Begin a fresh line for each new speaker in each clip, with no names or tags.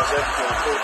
like, true, how's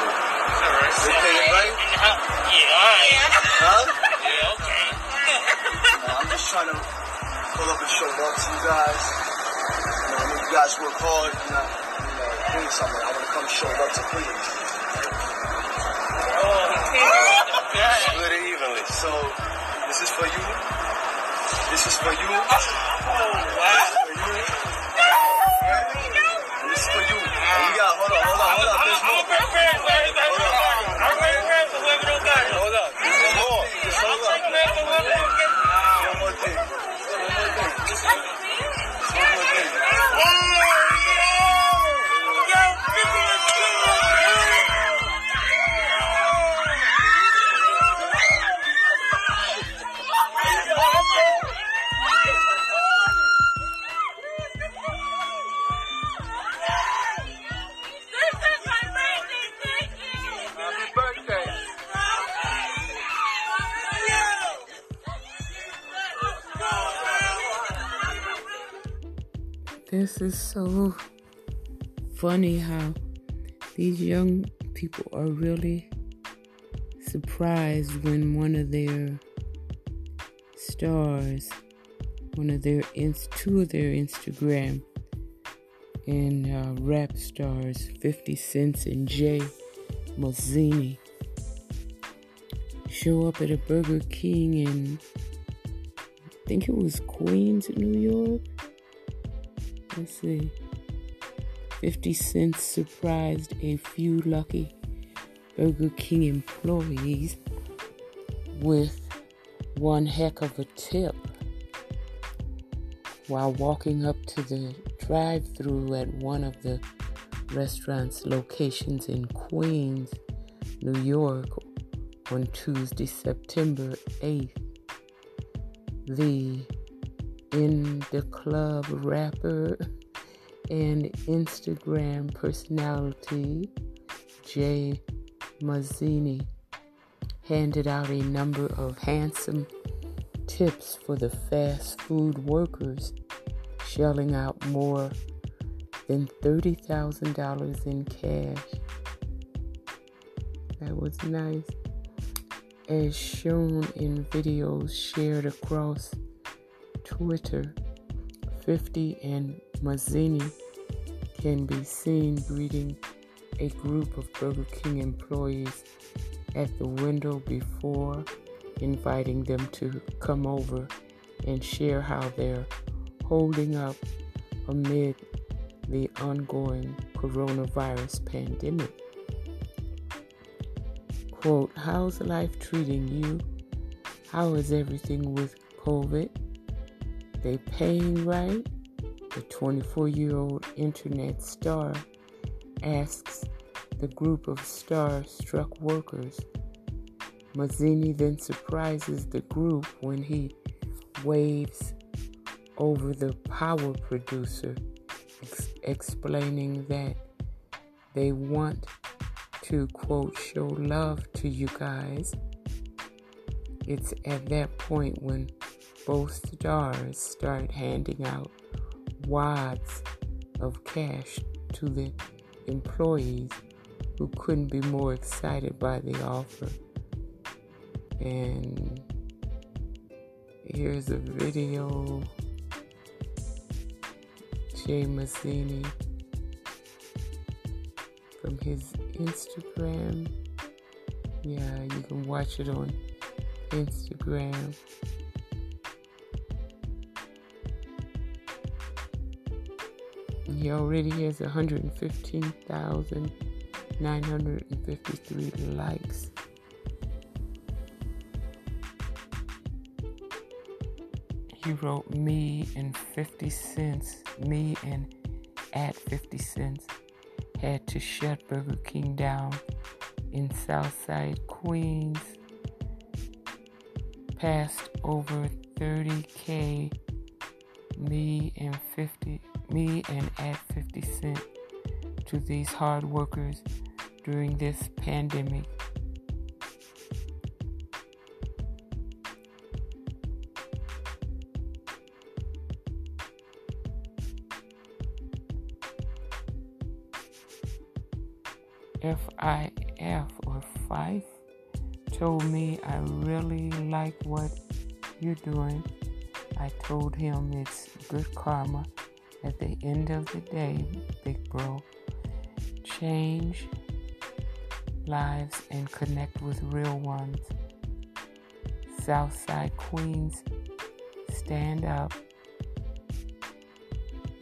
Is
so funny how these young people are really surprised when one of their stars, one of their two of their Instagram and uh, rap stars, 50 Cent and Jay Mazini, show up at a Burger King in, I think it was Queens, New York. Let's see. 50 Cent surprised a few lucky Burger King employees with one heck of a tip while walking up to the drive through at one of the restaurant's locations in Queens, New York on Tuesday, September 8th. The in the club rapper and Instagram personality Jay Mazini handed out a number of handsome tips for the fast food workers, shelling out more than $30,000 in cash. That was nice. As shown in videos shared across Twitter, 50 and Mazini can be seen greeting a group of Burger King employees at the window before inviting them to come over and share how they're holding up amid the ongoing coronavirus pandemic. Quote, How's life treating you? How is everything with COVID? They paying right? The 24 year old internet star asks the group of star struck workers. Mazini then surprises the group when he waves over the power producer, ex- explaining that they want to, quote, show love to you guys. It's at that point when both stars start handing out wads of cash to the employees who couldn't be more excited by the offer. And here's a video. Jay Mazini from his Instagram. Yeah, you can watch it on Instagram. He already has 115,953 likes. He wrote me and 50 cents, me and at 50 cents had to shut Burger King down in Southside, Queens. Passed over 30k. Me and 50, me and add 50 cent to these hard workers during this pandemic. FIF or Fife told me I really like what you're doing. I told him it's good karma at the end of the day, big bro, change lives and connect with real ones. Southside Queens, stand up.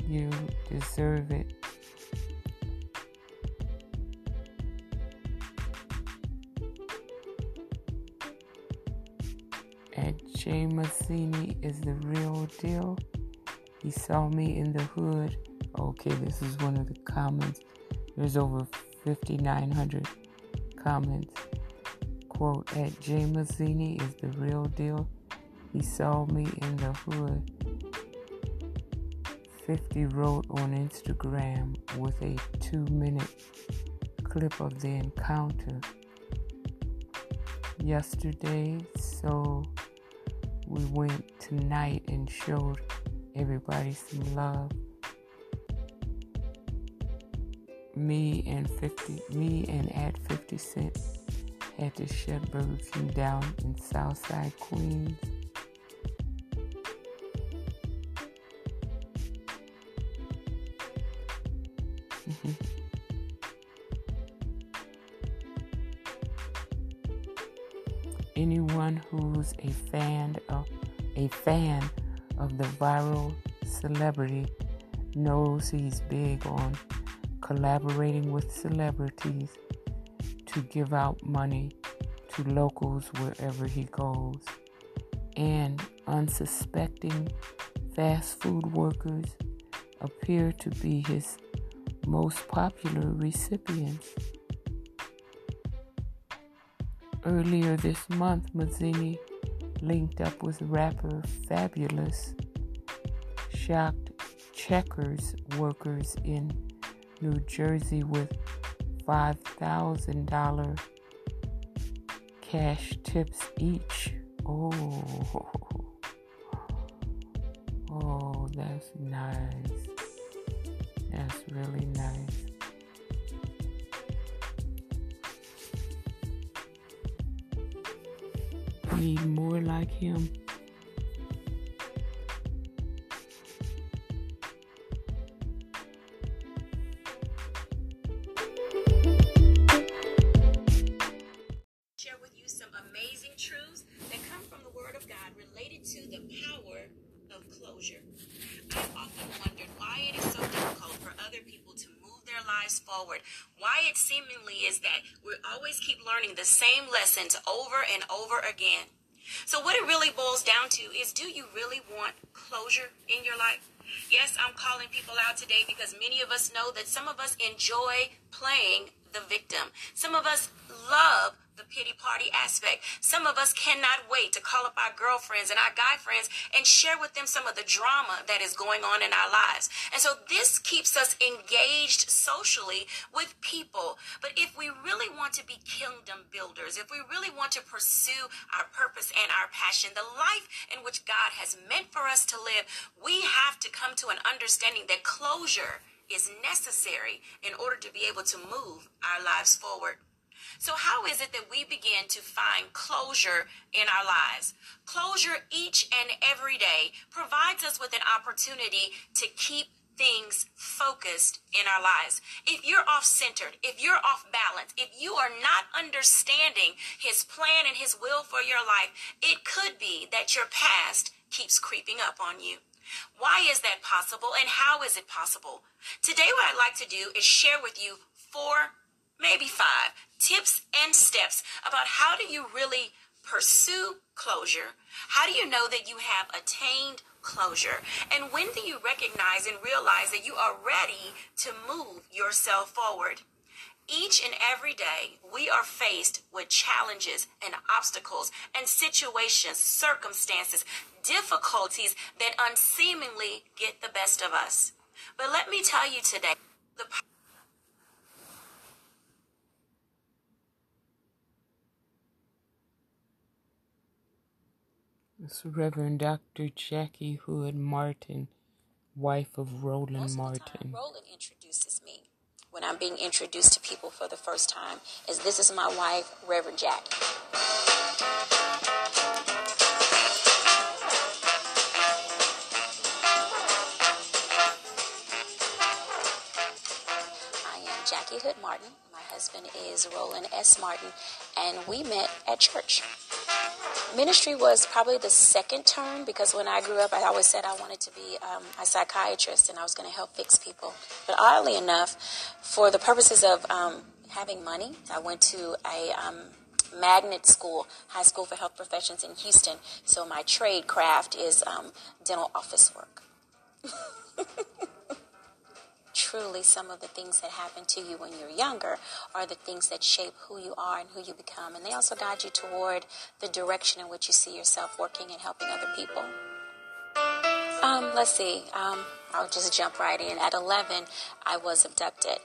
You deserve it. At Jay Mazini is the real deal. He saw me in the hood. Okay, this is one of the comments. There's over 5,900 comments. Quote, at Jay Mazini is the real deal. He saw me in the hood. 50 wrote on Instagram with a two minute clip of the encounter yesterday, so we went tonight and showed everybody some love. Me and 50, me and at 50 Cent had to shut Burger King down in Southside Queens. Anyone who's a fan of a fan of the viral celebrity knows he's big on collaborating with celebrities to give out money to locals wherever he goes. And unsuspecting fast food workers appear to be his most popular recipients. Earlier this month, Mazini linked up with rapper Fabolous, shocked checkers workers in New Jersey with $5,000 cash tips each. Oh, oh, that's nice. That's really nice. Need more like him.
Lives forward. Why it seemingly is that we always keep learning the same lessons over and over again. So, what it really boils down to is do you really want closure in your life? Yes, I'm calling people out today because many of us know that some of us enjoy playing the victim. Some of us love the pity party aspect. Some of us cannot wait to call up our girlfriends and our guy friends and share with them some of the drama that is going on in our lives. And so this keeps us engaged socially with people. But if we really want to be kingdom builders, if we really want to pursue our purpose and our passion, the life in which God has meant for us to live, we have to come to an understanding that closure is necessary in order to be able to move our lives forward. So, how is it that we begin to find closure in our lives? Closure each and every day provides us with an opportunity to keep things focused in our lives. If you're off centered, if you're off balance, if you are not understanding His plan and His will for your life, it could be that your past keeps creeping up on you. Why is that possible and how is it possible? Today, what I'd like to do is share with you four, maybe five tips and steps about how do you really pursue closure? How do you know that you have attained closure? And when do you recognize and realize that you are ready to move yourself forward? Each and every day, we are faced with challenges and obstacles and situations, circumstances, difficulties that unseemingly get the best of us. But let me tell you today, the
It's Reverend Dr. Jackie Hood Martin, wife of Roland
Most of the
Martin.
time, Roland introduces me. when I'm being introduced to people for the first time is this is my wife, Reverend Jackie. I am Jackie Hood Martin. My husband is Roland S. Martin, and we met at church. Ministry was probably the second term because when I grew up, I always said I wanted to be um, a psychiatrist and I was going to help fix people. But oddly enough, for the purposes of um, having money, I went to a um, magnet school, high school for health professions in Houston. So my trade craft is um, dental office work. truly some of the things that happen to you when you're younger are the things that shape who you are and who you become. And they also guide you toward the direction in which you see yourself working and helping other people. Um, let's see. Um, I'll just jump right in. At 11, I was abducted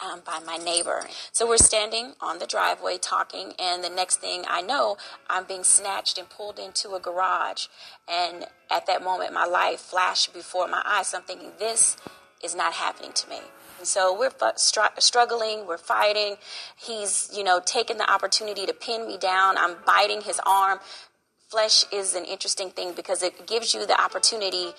um, by my neighbor. So we're standing on the driveway talking, and the next thing I know, I'm being snatched and pulled into a garage. And at that moment, my life flashed before my eyes. So I'm thinking, this is not happening to me. And so we're str- struggling, we're fighting. He's, you know, taking the opportunity to pin me down. I'm biting his arm. Flesh is an interesting thing because it gives you the opportunity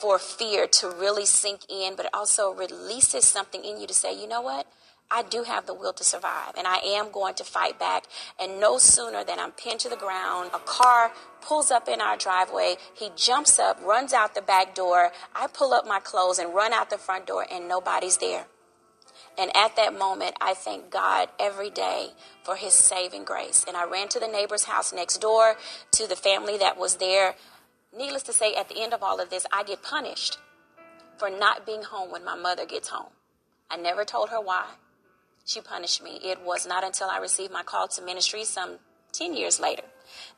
for fear to really sink in, but it also releases something in you to say, you know what? I do have the will to survive and I am going to fight back. And no sooner than I'm pinned to the ground, a car pulls up in our driveway. He jumps up, runs out the back door. I pull up my clothes and run out the front door, and nobody's there. And at that moment, I thank God every day for his saving grace. And I ran to the neighbor's house next door, to the family that was there. Needless to say, at the end of all of this, I get punished for not being home when my mother gets home. I never told her why she punished me. It was not until I received my call to ministry some 10 years later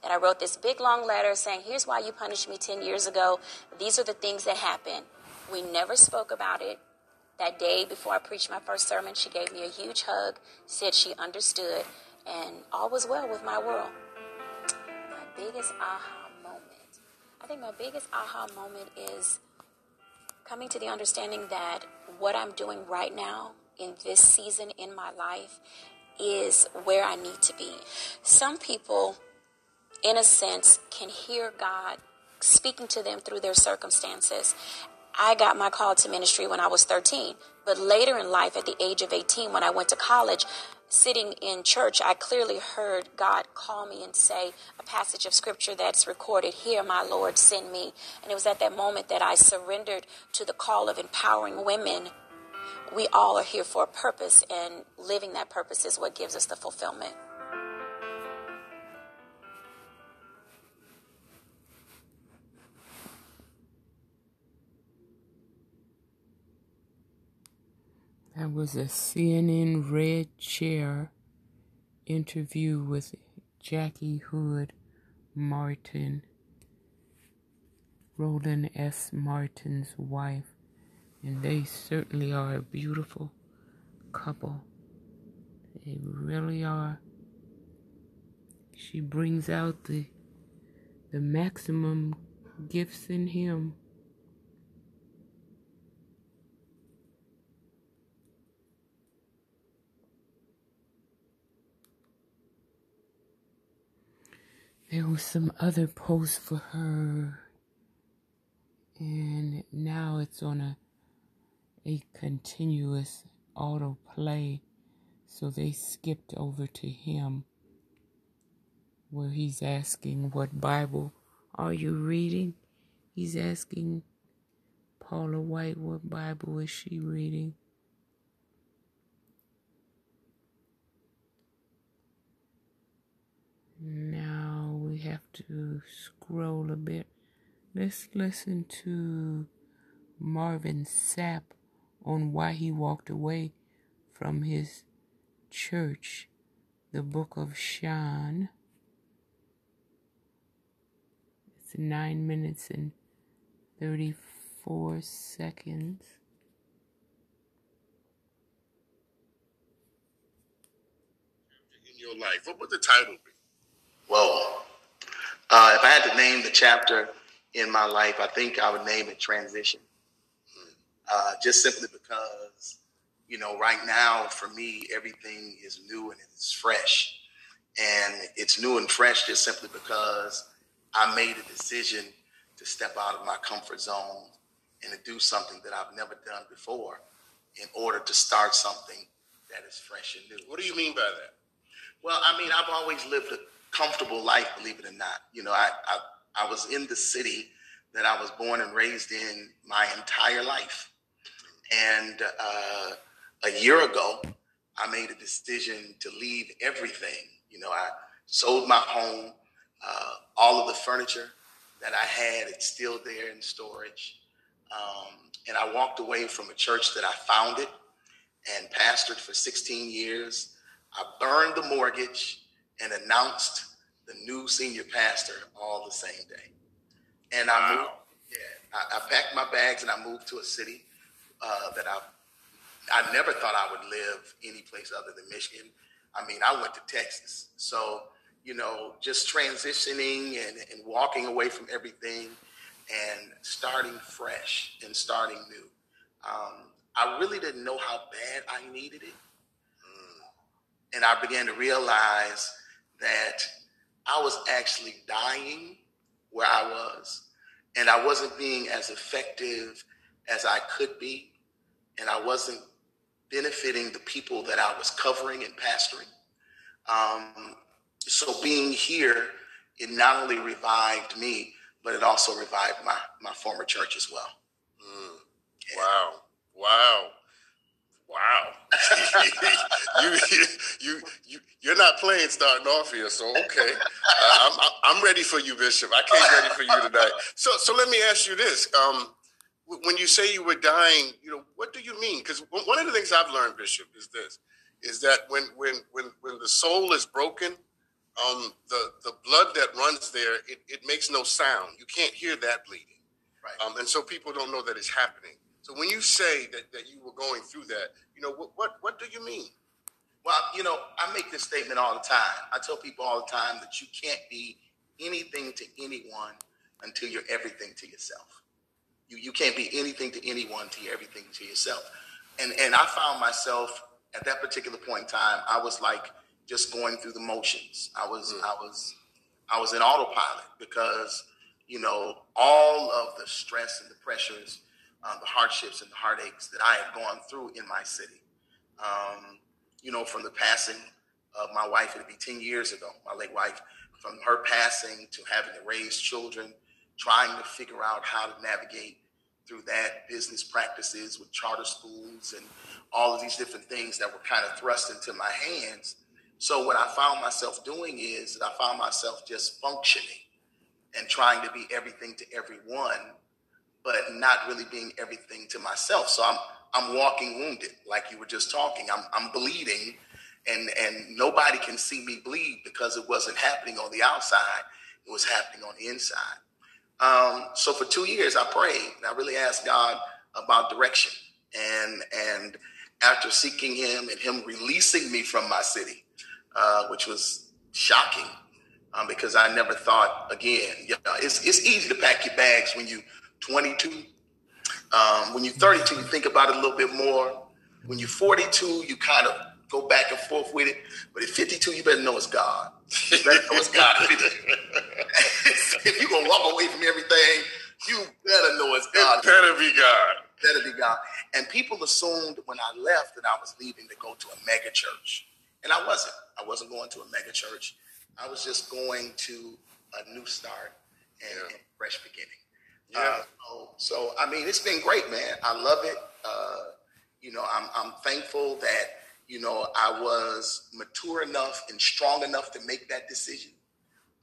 that I wrote this big long letter saying, Here's why you punished me 10 years ago. These are the things that happened. We never spoke about it. That day before I preached my first sermon, she gave me a huge hug, said she understood, and all was well with my world. My biggest aha moment. I think my biggest aha moment is coming to the understanding that what I'm doing right now in this season in my life is where I need to be. Some people, in a sense, can hear God speaking to them through their circumstances. I got my call to ministry when I was 13, but later in life, at the age of 18, when I went to college, sitting in church, I clearly heard God call me and say a passage of scripture that's recorded here, my Lord, send me. And it was at that moment that I surrendered to the call of empowering women we all are here for a purpose, and living that purpose is what gives us the fulfillment.
That was a CNN Red Chair interview with Jackie Hood Martin, Roland S. Martin's wife. And they certainly are a beautiful couple. They really are. She brings out the the maximum gifts in him. There was some other posts for her, and now it's on a a continuous autoplay, so they skipped over to him where he's asking, What Bible are you reading? He's asking Paula White, What Bible is she reading? Now we have to scroll a bit. Let's listen to Marvin Sapp on why he walked away from his church, the book of Sean. It's nine minutes and 34 seconds.
In your life, what would the title be?
Well, uh, if I had to name the chapter in my life, I think I would name it Transition uh, just simply because
you know, right now for me, everything is new and it's fresh. And it's new and fresh just simply because I made a decision to step out of my comfort zone and to do something that I've never done before in order to start something that is fresh and new.
What do you mean by that?
Well, I mean, I've always lived a comfortable life, believe it or not. You know, I, I, I was in the city that I was born and raised in my entire life. And uh, a year ago, I made a decision to leave everything. You know, I sold my home, uh, all of the furniture that I had, it's still there in storage. Um, and I walked away from a church that I founded and pastored for 16 years. I burned the mortgage and announced the new senior pastor all the same day. And I moved, yeah, I, I packed my bags and I moved to a city uh, that I I never thought I would live any place other than Michigan. I mean, I went to Texas. So, you know, just transitioning and, and walking away from everything and starting fresh and starting new. Um, I really didn't know how bad I needed it. And I began to realize that I was actually dying where I was, and I wasn't being as effective as I could be, and I wasn't benefiting the people that I was covering and pastoring. Um, so being here, it not only revived me, but it also revived my my former church as well.
Mm. Wow. Wow. Wow. you, you, you, you're not playing starting off here, so okay. Uh, I'm, I'm ready for you, Bishop. I came ready for you tonight. So, so let me ask you this. Um, when you say you were dying, you know, what do you mean? Because one of the things I've learned, Bishop, is this: is that when when when when the soul is broken, um, the the blood that runs there, it, it makes no sound. You can't hear that bleeding,
right?
Um, and so people don't know that it's happening. So when you say that, that you were going through that, you know, what, what, what do you mean?
Well, you know, I make this statement all the time. I tell people all the time that you can't be anything to anyone until you're everything to yourself. You, you can't be anything to anyone you're everything to yourself. And, and I found myself at that particular point in time, I was like just going through the motions. I was, mm. I was, I was in autopilot because, you know, all of the stress and the pressures uh, the hardships and the heartaches that I had gone through in my city. Um, you know, from the passing of my wife, it'd be 10 years ago, my late wife, from her passing to having to raise children, trying to figure out how to navigate through that, business practices with charter schools and all of these different things that were kind of thrust into my hands. So, what I found myself doing is that I found myself just functioning and trying to be everything to everyone but not really being everything to myself. So I'm I'm walking wounded, like you were just talking. I'm I'm bleeding, and and nobody can see me bleed because it wasn't happening on the outside. It was happening on the inside. Um, so for two years, I prayed. I really asked God about direction, and and after seeking Him and Him releasing me from my city, uh, which was shocking, um, because I never thought again. You know, it's it's easy to pack your bags when you 22. Um, when you're 32, you think about it a little bit more. When you're 42, you kind of go back and forth with it. But at 52, you better know it's God. You better know it's God. if you're going to walk away from everything, you better know it's God.
It better be God.
Better be God. And people assumed when I left that I was leaving to go to a mega church. And I wasn't. I wasn't going to a mega church. I was just going to a new start and, yeah. and fresh beginning. Yeah. Uh, so, so, I mean, it's been great, man. I love it. Uh, you know, I'm I'm thankful that you know I was mature enough and strong enough to make that decision.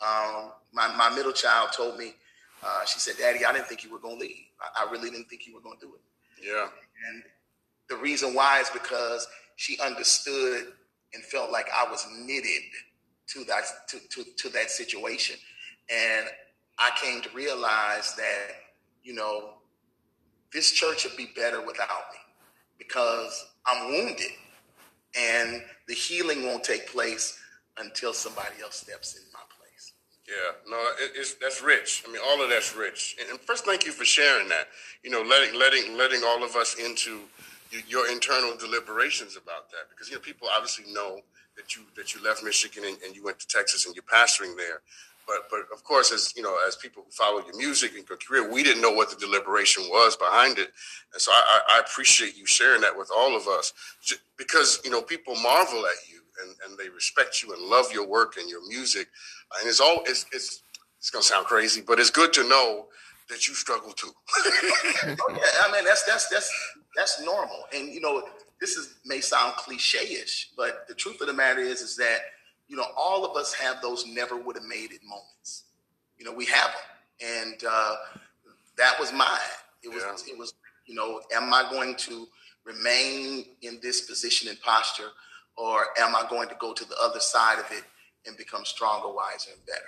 Um, my my middle child told me, uh, she said, "Daddy, I didn't think you were going to leave. I, I really didn't think you were going to do it."
Yeah.
And the reason why is because she understood and felt like I was knitted to that to, to, to that situation. And I came to realize that, you know, this church would be better without me because I'm wounded and the healing won't take place until somebody else steps in my place.
Yeah, no, it, it's that's rich. I mean, all of that's rich. And, and first, thank you for sharing that. You know, letting letting letting all of us into your internal deliberations about that because you know people obviously know that you that you left Michigan and, and, you went to Texas and you're pastoring there. But but of course, as you know, as people who follow your music and your career, we didn't know what the deliberation was behind it, and so I, I appreciate you sharing that with all of us because you know people marvel at you and, and they respect you and love your work and your music, and it's all it's it's it's gonna sound crazy, but it's good to know that you struggle too.
oh, yeah, I mean that's that's that's that's normal, and you know this is may sound cliche-ish, but the truth of the matter is is that you know all of us have those never would have made it moments. You know we have them, and uh, that was mine. It was yeah. it was you know am I going to remain in this position and posture, or am I going to go to the other side of it and become stronger, wiser, and better?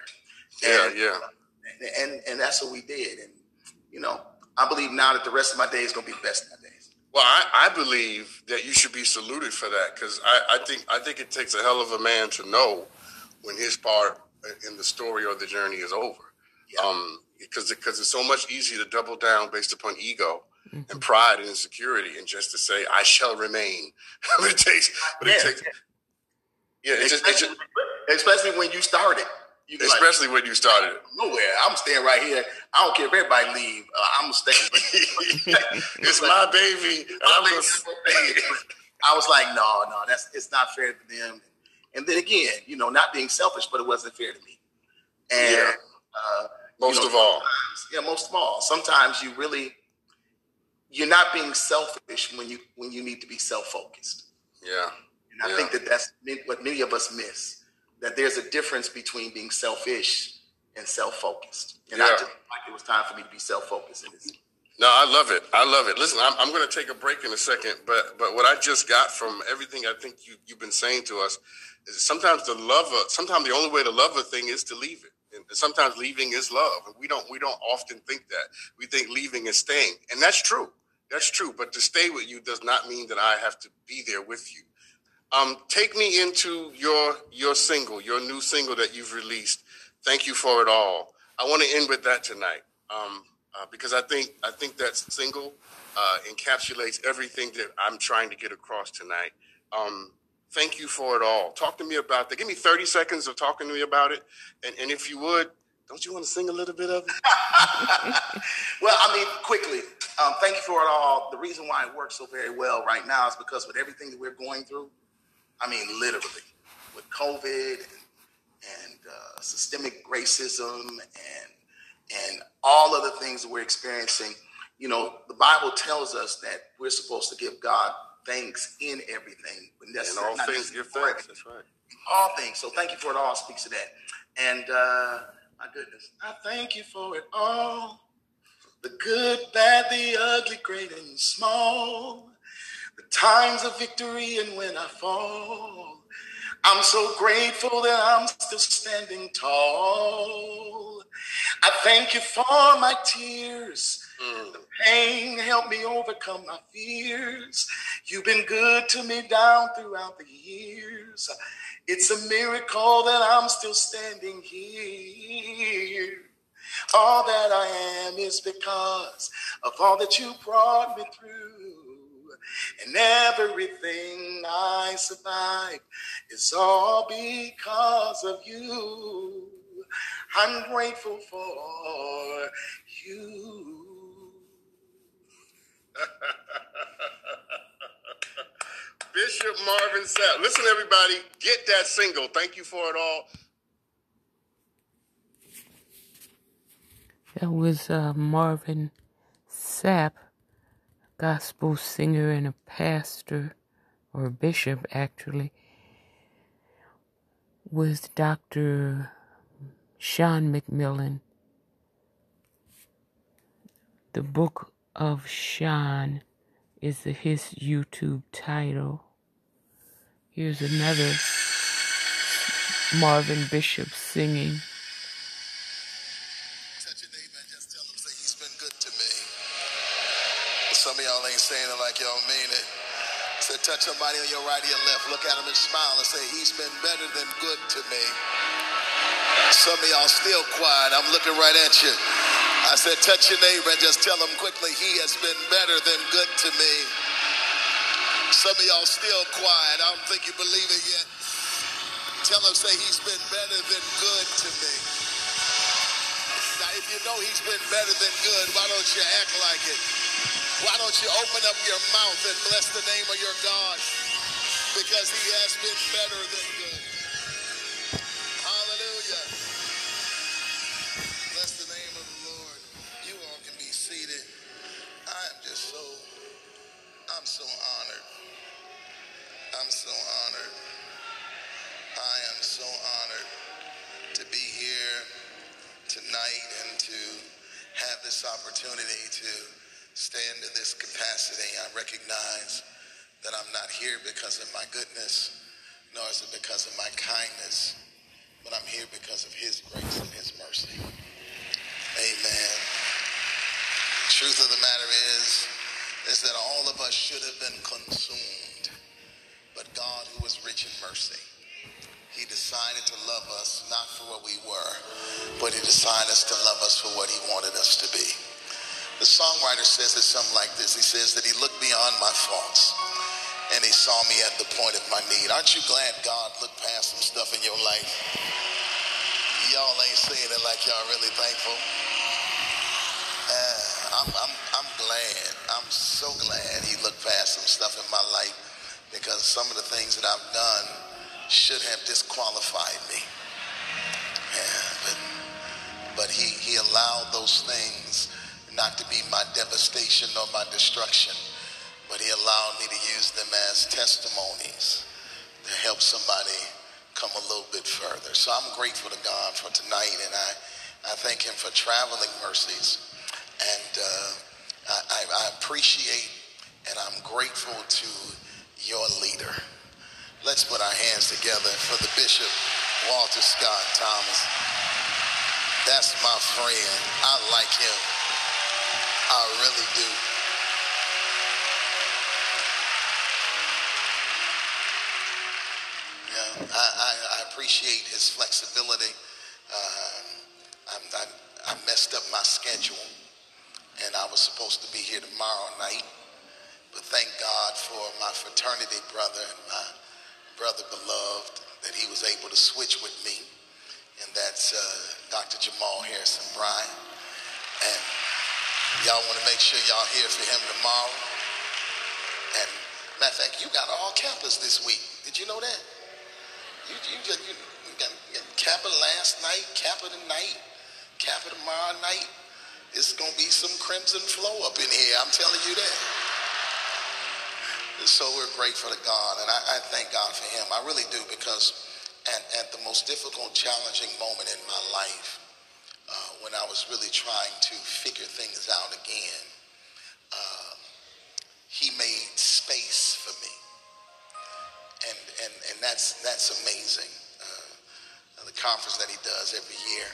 Yeah, and, yeah.
And and that's what we did. And you know, I believe now that the rest of my day is going to be the best days.
Well, I, I believe that you should be saluted for that because I, I think I think it takes a hell of a man to know when his part in the story or the journey is over. Yeah. Um, because because it's so much easier to double down based upon ego mm-hmm. and pride and insecurity, and just to say I shall remain. but it takes, but yeah. it takes.
Yeah, it just, it just, especially when you started.
You Especially like, when you started.
Nowhere. I'm staying right here. I don't care if everybody leave. Uh, I'm staying.
it's my baby. I'm
I was like, no, no, that's it's not fair to them. And then again, you know, not being selfish, but it wasn't fair to me. And yeah.
uh, most you know, of all,
yeah, most of all. Sometimes you really you're not being selfish when you when you need to be self focused.
Yeah.
And I
yeah.
think that that's what many of us miss that there's a difference between being selfish and self-focused. And yeah. I just like it was time for me to be self-focused.
No, I love it. I love it. Listen, I'm, I'm going to take a break in a second, but but what I just got from everything I think you you've been saying to us is sometimes the love, a, sometimes the only way to love a thing is to leave it, and sometimes leaving is love, and we don't we don't often think that. We think leaving is staying, and that's true. That's true. But to stay with you does not mean that I have to be there with you. Um, take me into your your single, your new single that you've released. Thank you for it all. I want to end with that tonight um, uh, because I think I think that single uh, encapsulates everything that I'm trying to get across tonight. Um, thank you for it all. Talk to me about that. Give me 30 seconds of talking to me about it, and, and if you would, don't you want to sing a little bit of it?
well, I mean, quickly. Um, thank you for it all. The reason why it works so very well right now is because with everything that we're going through, I mean, literally, with COVID and, and uh, systemic racism and and all of the things that we're experiencing. You know, the Bible tells us that we're supposed to give God thanks in everything.
But in all things, give thanks. That's right.
All things. So thank you for it all. Speaks to that. And uh, my goodness, I thank you for it all. The good, bad, the ugly, great and small times of victory and when I fall. I'm so grateful that I'm still standing tall. I thank you for my tears. Mm. The pain helped me overcome my fears. You've been good to me down throughout the years. It's a miracle that I'm still standing here. All that I am is because of all that you brought me through. And everything I survive is all because of you. I'm grateful for you.
Bishop Marvin Sapp. Listen, everybody, get that single. Thank you for it all.
That was uh, Marvin Sapp gospel singer and a pastor, or a bishop actually, with Dr. Sean McMillan. The Book of Sean is his YouTube title. Here's another Marvin Bishop singing.
Touch somebody on your right or your left, look at them and smile and say, He's been better than good to me. Some of y'all still quiet. I'm looking right at you. I said, touch your neighbor and just tell them quickly, He has been better than good to me. Some of y'all still quiet. I don't think you believe it yet. Tell him, say, he's been better than good to me. Now, if you know he's been better than good, why don't you act like it? Why don't you open up your mouth and bless the name of your God? Because he has been better than really do. Yeah, I, I, I appreciate his flexibility. Make sure y'all here for him tomorrow. And matter of fact, you got all campus this week. Did you know that? You, you, just, you, you got, Kappa last night, Kappa tonight, Kappa tomorrow night. It's going to be some crimson flow up in here. I'm telling you that. And so we're grateful to God, and I, I thank God for him. I really do, because at, at the most difficult, challenging moment in my life, when I was really trying to figure things out again, uh, he made space for me. And, and, and that's, that's amazing. Uh, the conference that he does every year.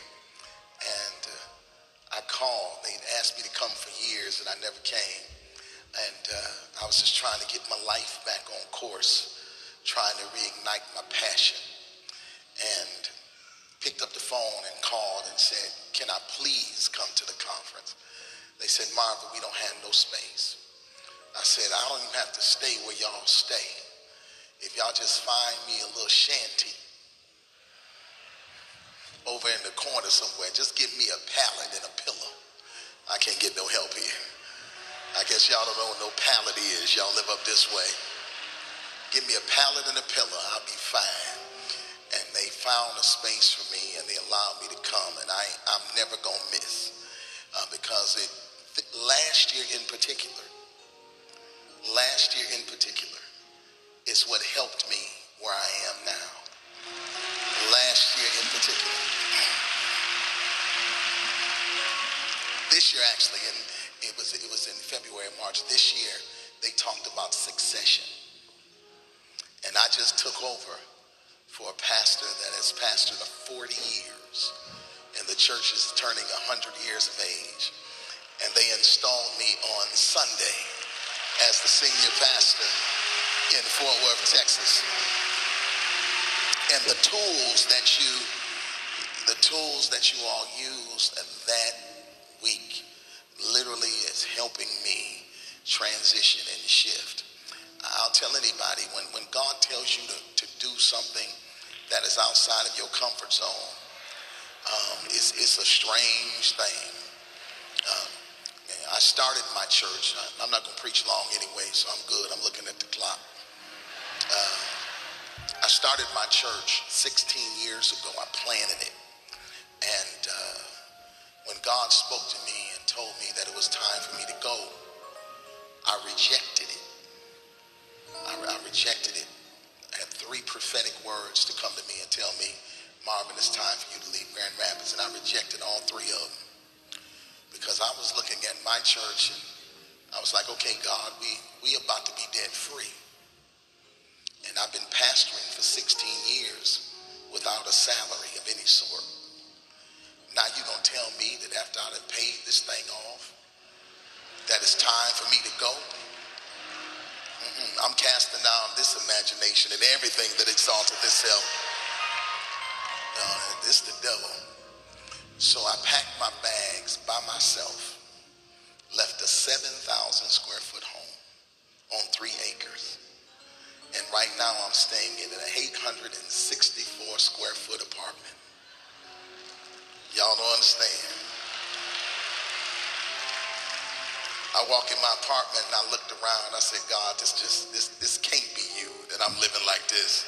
And uh, I called. They'd asked me to come for years, and I never came. And uh, I was just trying to get my life back on course, trying to reignite my passion. And picked up the phone and called and said, Can I please come to the conference? They said, Marvin, we don't have no space. I said, I don't even have to stay where y'all stay. If y'all just find me a little shanty over in the corner somewhere, just give me a pallet and a pillow. I can't get no help here. I guess y'all don't know what no pallet is. Y'all live up this way. Give me a pallet and a pillow. I'll be fine. They found a space for me and they allowed me to come. And I, I'm never going to miss uh, because it, th- last year in particular, last year in particular, is what helped me where I am now. Last year in particular. This year actually, and it was it was in February, March. This year, they talked about succession, and I just took over for a pastor that has pastored 40 years, and the church is turning 100 years of age, and they installed me on Sunday as the senior pastor in Fort Worth, Texas. And the tools that you, the tools that you all used that week literally is helping me transition and shift. I'll tell anybody when, when God tells you to, to do something that is outside of your comfort zone, um, it's, it's a strange thing. Um, I started my church. I'm not going to preach long anyway, so I'm good. I'm looking at the clock. Uh, I started my church 16 years ago. I planted it. And uh, when God spoke to me and told me that it was time for me to go, I rejected it. I, I rejected it. Three prophetic words to come to me and tell me, Marvin, it's time for you to leave Grand Rapids. And I rejected all three of them because I was looking at my church and I was like, okay, God, we, we about to be debt free. And I've been pastoring for 16 years without a salary of any sort. Now you're going to tell me that after I have paid this thing off, that it's time for me to go? I'm casting down this imagination and everything that exalted itself. This the devil. So I packed my bags by myself, left a 7,000 square foot home on three acres. And right now I'm staying in an 864 square foot apartment. Y'all don't understand. I walk in my apartment and I looked around. I said, God, this just this this can't be you that I'm living like this.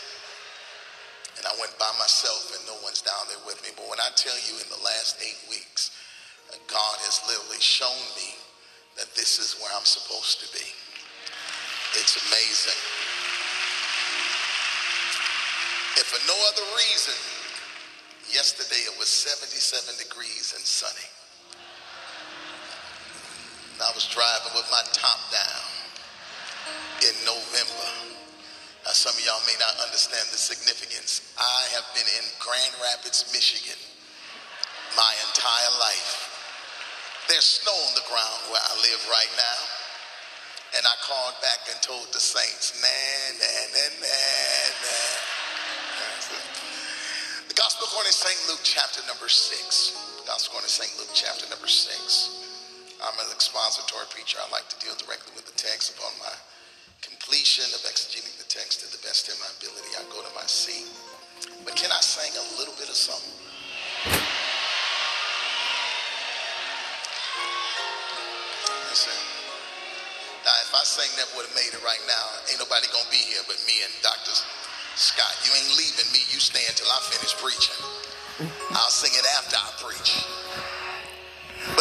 And I went by myself and no one's down there with me. But when I tell you in the last eight weeks, God has literally shown me that this is where I'm supposed to be. It's amazing. If for no other reason, yesterday it was 77 degrees and sunny. I was driving with my top down in November. Now, some of y'all may not understand the significance. I have been in Grand Rapids, Michigan my entire life. There's snow on the ground where I live right now. And I called back and told the saints, man, nah, nah, nah, nah. The Gospel according to St. Luke, chapter number six. The Gospel according to St. Luke, chapter number six. I'm an expository preacher. I like to deal directly with the text upon my completion of exegeting the text to the best of my ability. I go to my seat. But can I sing a little bit of something? Listen. Now, if I sang that would have made it right now, ain't nobody gonna be here but me and Dr. Scott. You ain't leaving me. You stay until I finish preaching. I'll sing it after I preach.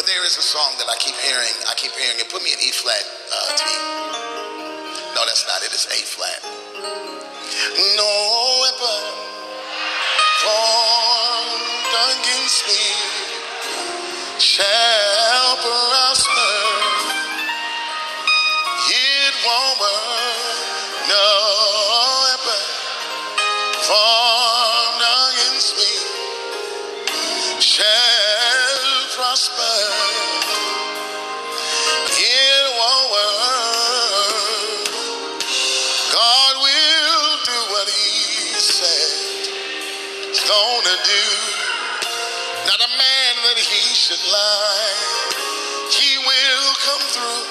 But there is a song that I keep hearing. I keep hearing it. Put me in E flat, uh, T. No, that's not it. It's A flat. No weapon formed against me shall prosper. A man that He should lie. He will come through.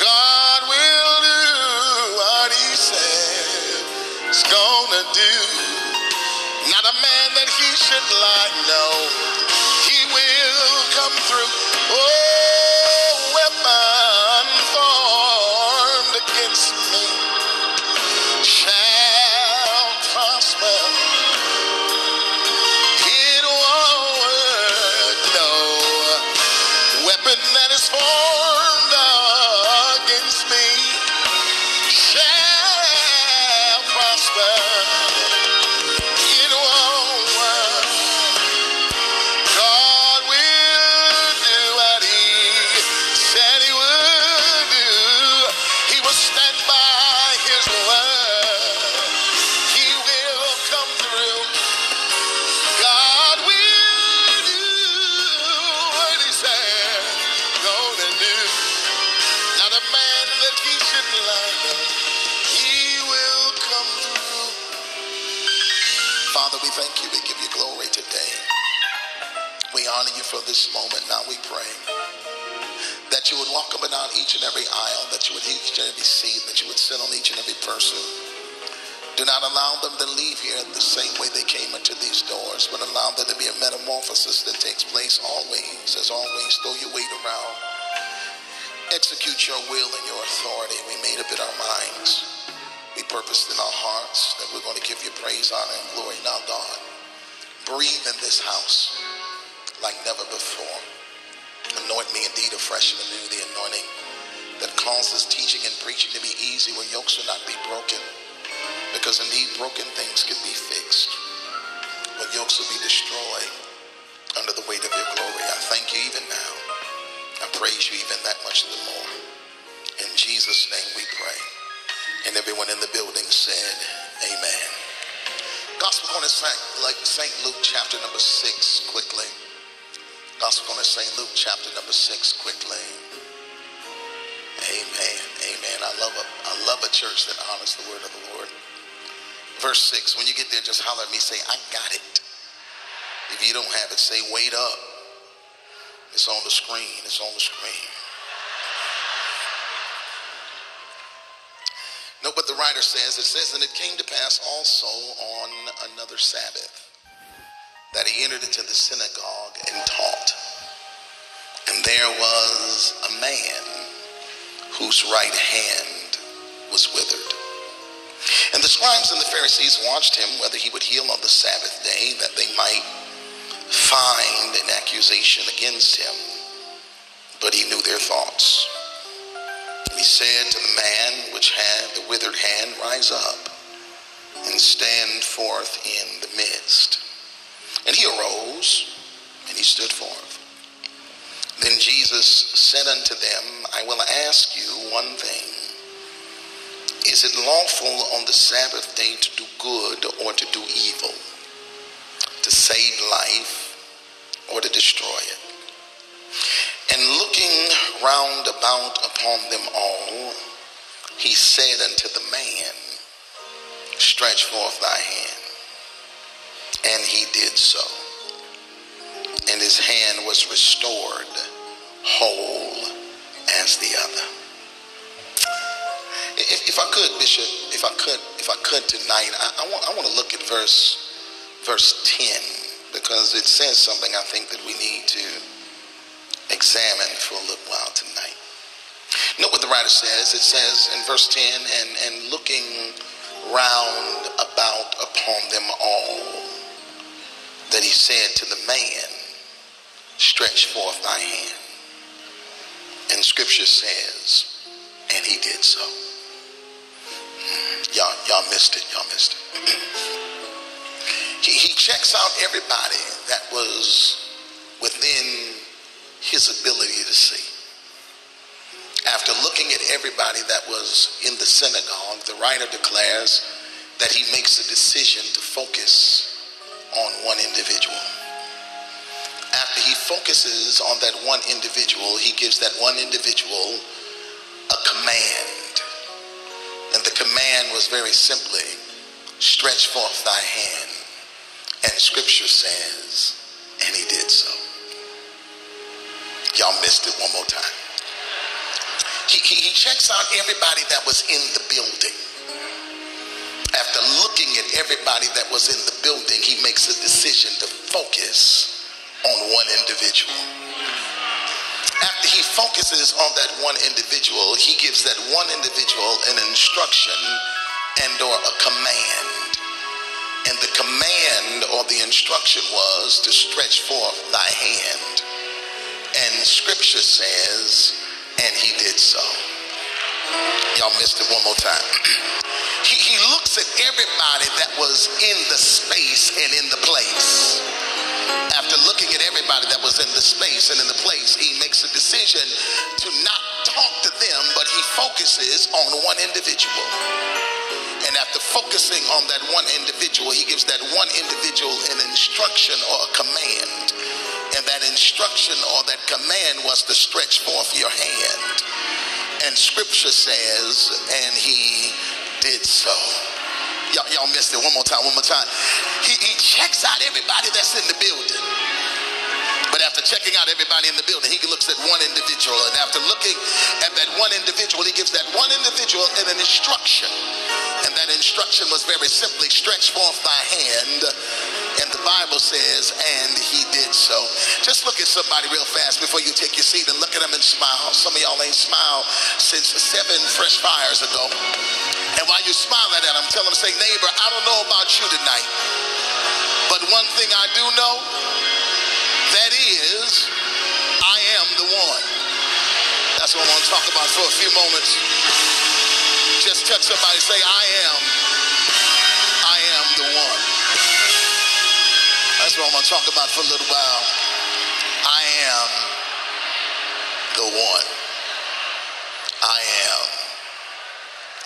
God will do what He said He's gonna do. Not a man that he should lie, no. He will come through. Oh, this moment. Now we pray that you would walk up and down each and every aisle, that you would each and every seat, that you would sit on each and every person. Do not allow them to leave here the same way they came into these doors, but allow there to be a metamorphosis that takes place always. As always, throw your weight around. Execute your will and your authority. We made up in our minds. We purposed in our hearts that we're going to give you praise, honor, and glory now, God. Breathe in this house like never before. Anoint me indeed afresh and anew the anointing that causes teaching and preaching to be easy where yokes will not be broken because indeed, broken things can be fixed, but yokes will be destroyed under the weight of your glory. I thank you even now. I praise you even that much the more. In Jesus' name we pray. And everyone in the building said, Amen. Gospel going to St. like St. Luke chapter number six quickly. Gospel going to St. Luke chapter number six quickly. Amen. Amen. I love a I love a church that honors the word of the Lord. Verse 6. When you get there, just holler at me, say, I got it. If you don't have it, say, wait up. It's on the screen. It's on the screen. Note what the writer says. It says, And it came to pass also on another Sabbath that he entered into the synagogue and taught. And there was a man whose right hand was withered. And the scribes and the Pharisees watched him whether he would heal on the Sabbath day that they might find an accusation against him. But he knew their thoughts. And he said to the man which had the withered hand, Rise up and stand forth in the midst. And he arose and he stood forth. Then Jesus said unto them, I will ask you one thing. Is it lawful on the Sabbath day to do good or to do evil? To save life or to destroy it? And looking round about upon them all, he said unto the man, Stretch forth thy hand. And he did so. And his hand was restored whole as the other. If, if I could, Bishop, if I could, if I could tonight, I, I, want, I want to look at verse, verse 10 because it says something I think that we need to examine for a little while tonight. Note what the writer says. It says in verse 10, and, and looking round about upon them all, that he said to the man, Stretch forth thy hand. And scripture says, and he did so. Mm, y'all, y'all missed it. Y'all missed it. he, he checks out everybody that was within his ability to see. After looking at everybody that was in the synagogue, the writer declares that he makes a decision to focus on one individual. After he focuses on that one individual, he gives that one individual a command. And the command was very simply stretch forth thy hand. And scripture says, and he did so. Y'all missed it one more time. He, he, he checks out everybody that was in the building. After looking at everybody that was in the building, he makes a decision to focus on one individual. After he focuses on that one individual, he gives that one individual an instruction and or a command. And the command or the instruction was to stretch forth thy hand. And scripture says, and he did so. Y'all missed it one more time. he, he looks at everybody that was in the space and in the place. After looking at everybody that was in the space and in the place, he makes a decision to not talk to them, but he focuses on one individual. And after focusing on that one individual, he gives that one individual an instruction or a command. And that instruction or that command was to stretch forth your hand. And scripture says, and he did so. Y'all, y'all missed it. One more time, one more time. He, he checks out everybody that's in the building. But after checking out everybody in the building, he looks at one individual. And after looking at that one individual, he gives that one individual an instruction. And that instruction was very simply stretch forth thy hand. And the Bible says, and he did so. Just look at somebody real fast before you take your seat and look at them and smile. Some of y'all ain't smiled since seven fresh fires ago. And while you smile at them, tell them, say, neighbor, I don't know about you tonight. But one thing I do know, that is, I am the one. That's what I want to talk about for a few moments. Just touch somebody, say, I am, what I'm going to talk about for a little while. I am the one. I am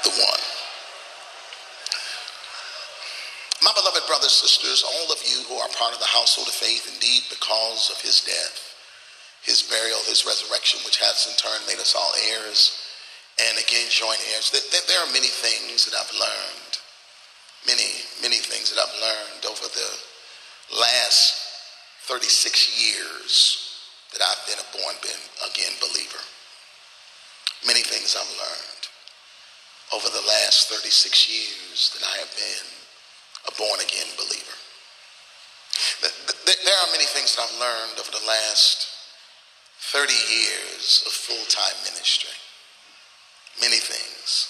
the one. My beloved brothers, sisters, all of you who are part of the household of faith, indeed, because of his death, his burial, his resurrection, which has in turn made us all heirs, and again joint heirs. There are many things that I've learned, many, many things that I've learned over the last 36 years that I've been a born again believer. Many things I've learned over the last 36 years that I have been a born again believer. There are many things that I've learned over the last 30 years of full time ministry. Many things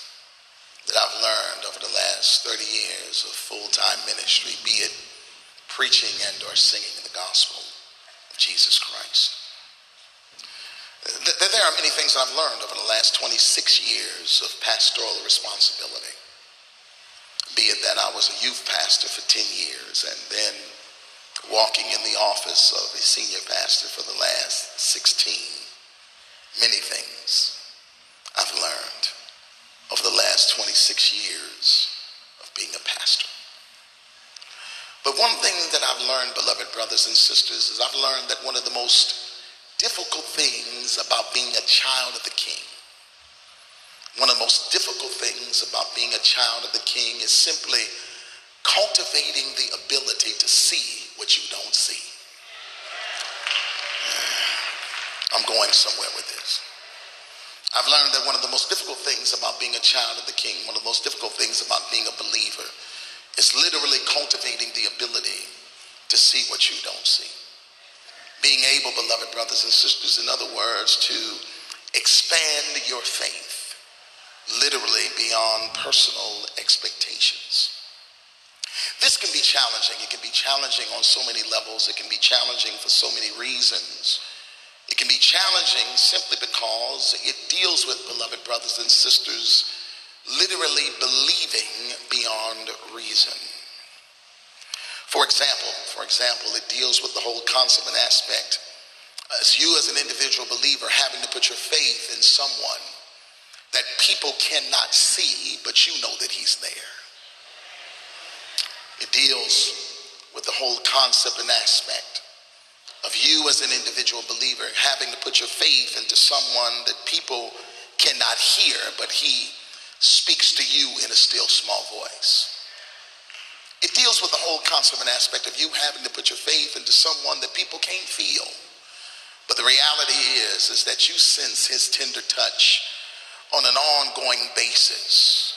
that I've learned over the last 30 years of full time ministry, be it preaching and or singing the gospel of Jesus Christ. There are many things I've learned over the last 26 years of pastoral responsibility be it that I was a youth pastor for 10 years and then walking in the office of a senior pastor for the last 16. Many things I've learned over the last 26 years of being a pastor. But one thing that I've learned, beloved brothers and sisters, is I've learned that one of the most difficult things about being a child of the king one of the most difficult things about being a child of the king is simply cultivating the ability to see what you don't see. I'm going somewhere with this. I've learned that one of the most difficult things about being a child of the king, one of the most difficult things about being a believer, is literally cultivating the ability to see what you don't see. Being able, beloved brothers and sisters, in other words, to expand your faith literally beyond personal expectations. This can be challenging. It can be challenging on so many levels. It can be challenging for so many reasons. It can be challenging simply because it deals with, beloved brothers and sisters, literally believing beyond reason. For example, for example, it deals with the whole concept and aspect as you as an individual believer having to put your faith in someone that people cannot see, but you know that he's there. It deals with the whole concept and aspect of you as an individual believer having to put your faith into someone that people cannot hear, but he speaks to you in a still small voice. It deals with the whole concept and aspect of you having to put your faith into someone that people can't feel. But the reality is, is that you sense his tender touch on an ongoing basis.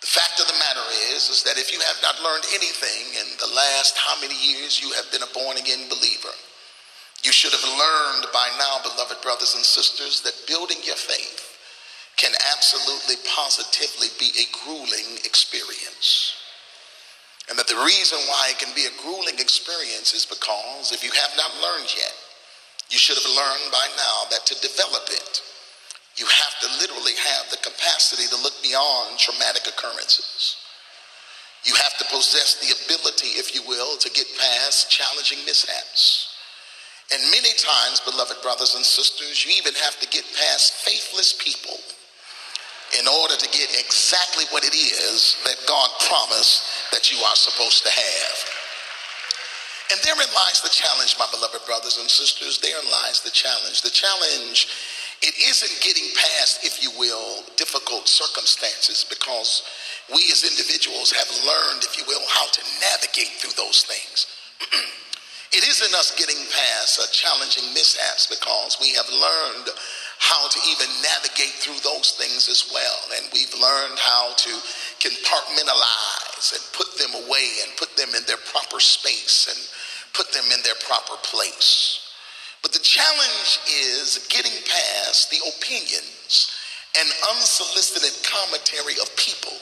The fact of the matter is, is that if you have not learned anything in the last how many years you have been a born again believer, you should have learned by now, beloved brothers and sisters, that building your faith can absolutely positively be a grueling experience. And that the reason why it can be a grueling experience is because if you have not learned yet, you should have learned by now that to develop it, you have to literally have the capacity to look beyond traumatic occurrences. You have to possess the ability, if you will, to get past challenging mishaps. And many times, beloved brothers and sisters, you even have to get past faithless people in order to get exactly what it is that God promised that you are supposed to have. And therein lies the challenge, my beloved brothers and sisters. Therein lies the challenge. The challenge it isn't getting past, if you will, difficult circumstances because we as individuals have learned, if you will, how to navigate through those things. It isn't us getting past challenging mishaps because we have learned how to even navigate through those things as well. And we've learned how to compartmentalize and put them away and put them in their proper space and put them in their proper place. But the challenge is getting past the opinions and unsolicited commentary of people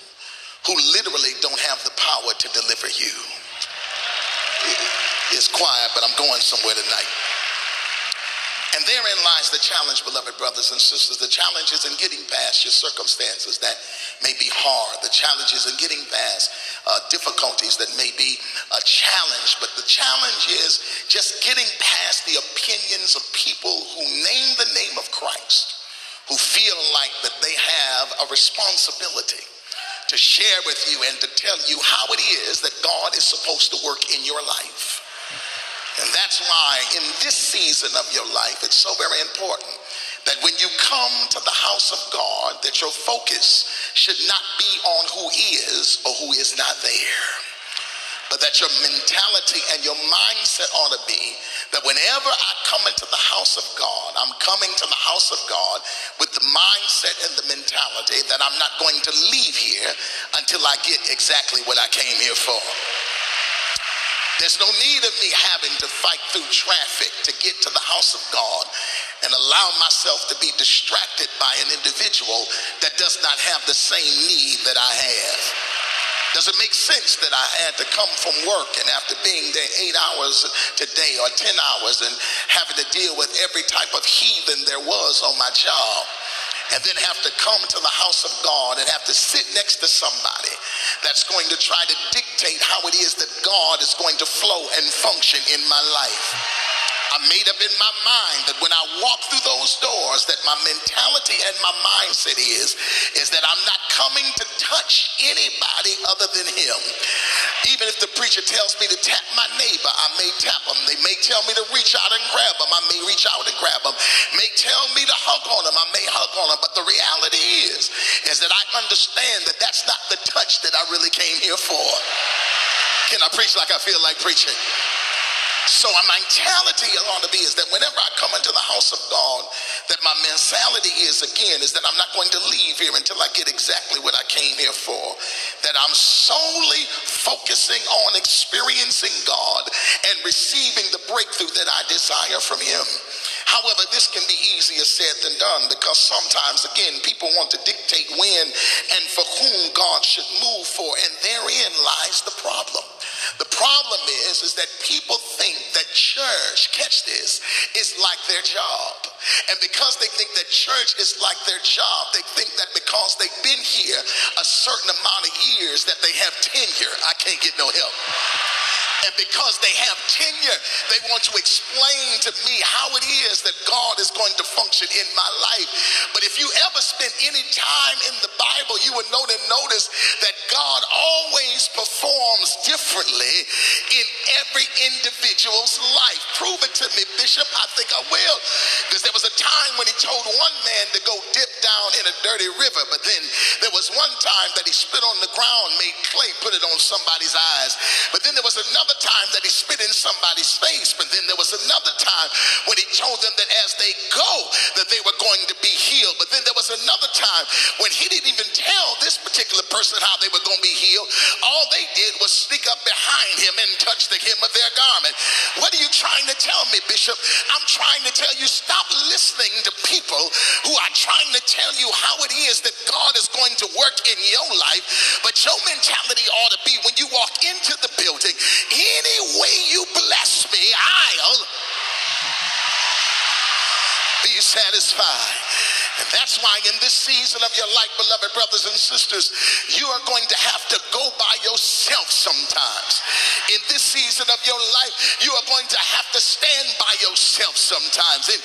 who literally don't have the power to deliver you. It's quiet, but I'm going somewhere tonight. And therein lies the challenge, beloved brothers and sisters. The challenge is in getting past your circumstances that may be hard. The challenge is in getting past uh, difficulties that may be a challenge. But the challenge is just getting past the opinions of people who name the name of Christ, who feel like that they have a responsibility to share with you and to tell you how it is that God is supposed to work in your life. And that's why in this season of your life, it's so very important that when you come to the house of God, that your focus should not be on who is or who is not there. But that your mentality and your mindset ought to be that whenever I come into the house of God, I'm coming to the house of God with the mindset and the mentality that I'm not going to leave here until I get exactly what I came here for. There's no need of me having to fight through traffic to get to the house of God and allow myself to be distracted by an individual that does not have the same need that I have. Does it make sense that I had to come from work and after being there eight hours today or 10 hours and having to deal with every type of heathen there was on my job? And then have to come to the house of God and have to sit next to somebody that's going to try to dictate how it is that God is going to flow and function in my life. I made up in my mind that when I walk through those doors, that my mentality and my mindset is, is that I'm not coming to touch anybody other than him. Even if the preacher tells me to tap my neighbor, I may tap them. They may tell me to reach out and grab them. I may reach out and grab them. May tell me to hug on them. I may hug on them. But the reality is, is that I understand that that's not the touch that I really came here for. Can I preach like I feel like preaching? So my mentality ought to be is that whenever I come into the house of God, that my mentality is again is that I'm not going to leave here until I get exactly what I came here for. That I'm solely focusing on experiencing God and receiving the breakthrough that I desire from Him. However, this can be easier said than done because sometimes, again, people want to dictate when and for whom God should move for, and therein lies the problem. The problem is, is that people think that church, catch this, is like their job. And because they think that church is like their job, they think that because they've been here a certain amount of years that they have tenure. I can't get no help. And because they have tenure, they want to explain to me how it is that God is going to function in my life. But if you ever spend any time in the Bible, you would know and notice that God always performs differently in every individual's life. Prove it to me, Bishop. I think I will. Because there was a time when he told one man to go dip down in a dirty river, but then there was one time that he spit on the ground, made clay, put it on somebody's eyes. But then there was another another time that he spit in somebody's face, but then there was another time when he told them that as they go, that they were going to be healed. But then there was another time when he didn't even tell this particular person how they were going to be healed. All they did was sneak up behind him and touch the hem of their garment. What are you trying to tell me, Bishop? I'm trying to tell you stop listening to people who are trying to tell you how it is that God is going to work in your life. But your mentality ought to be when And that's why in this season of your life, beloved brothers and sisters, you are going to have to go by yourself sometimes. In this season of your life, you are going to have to stand by yourself sometimes. In,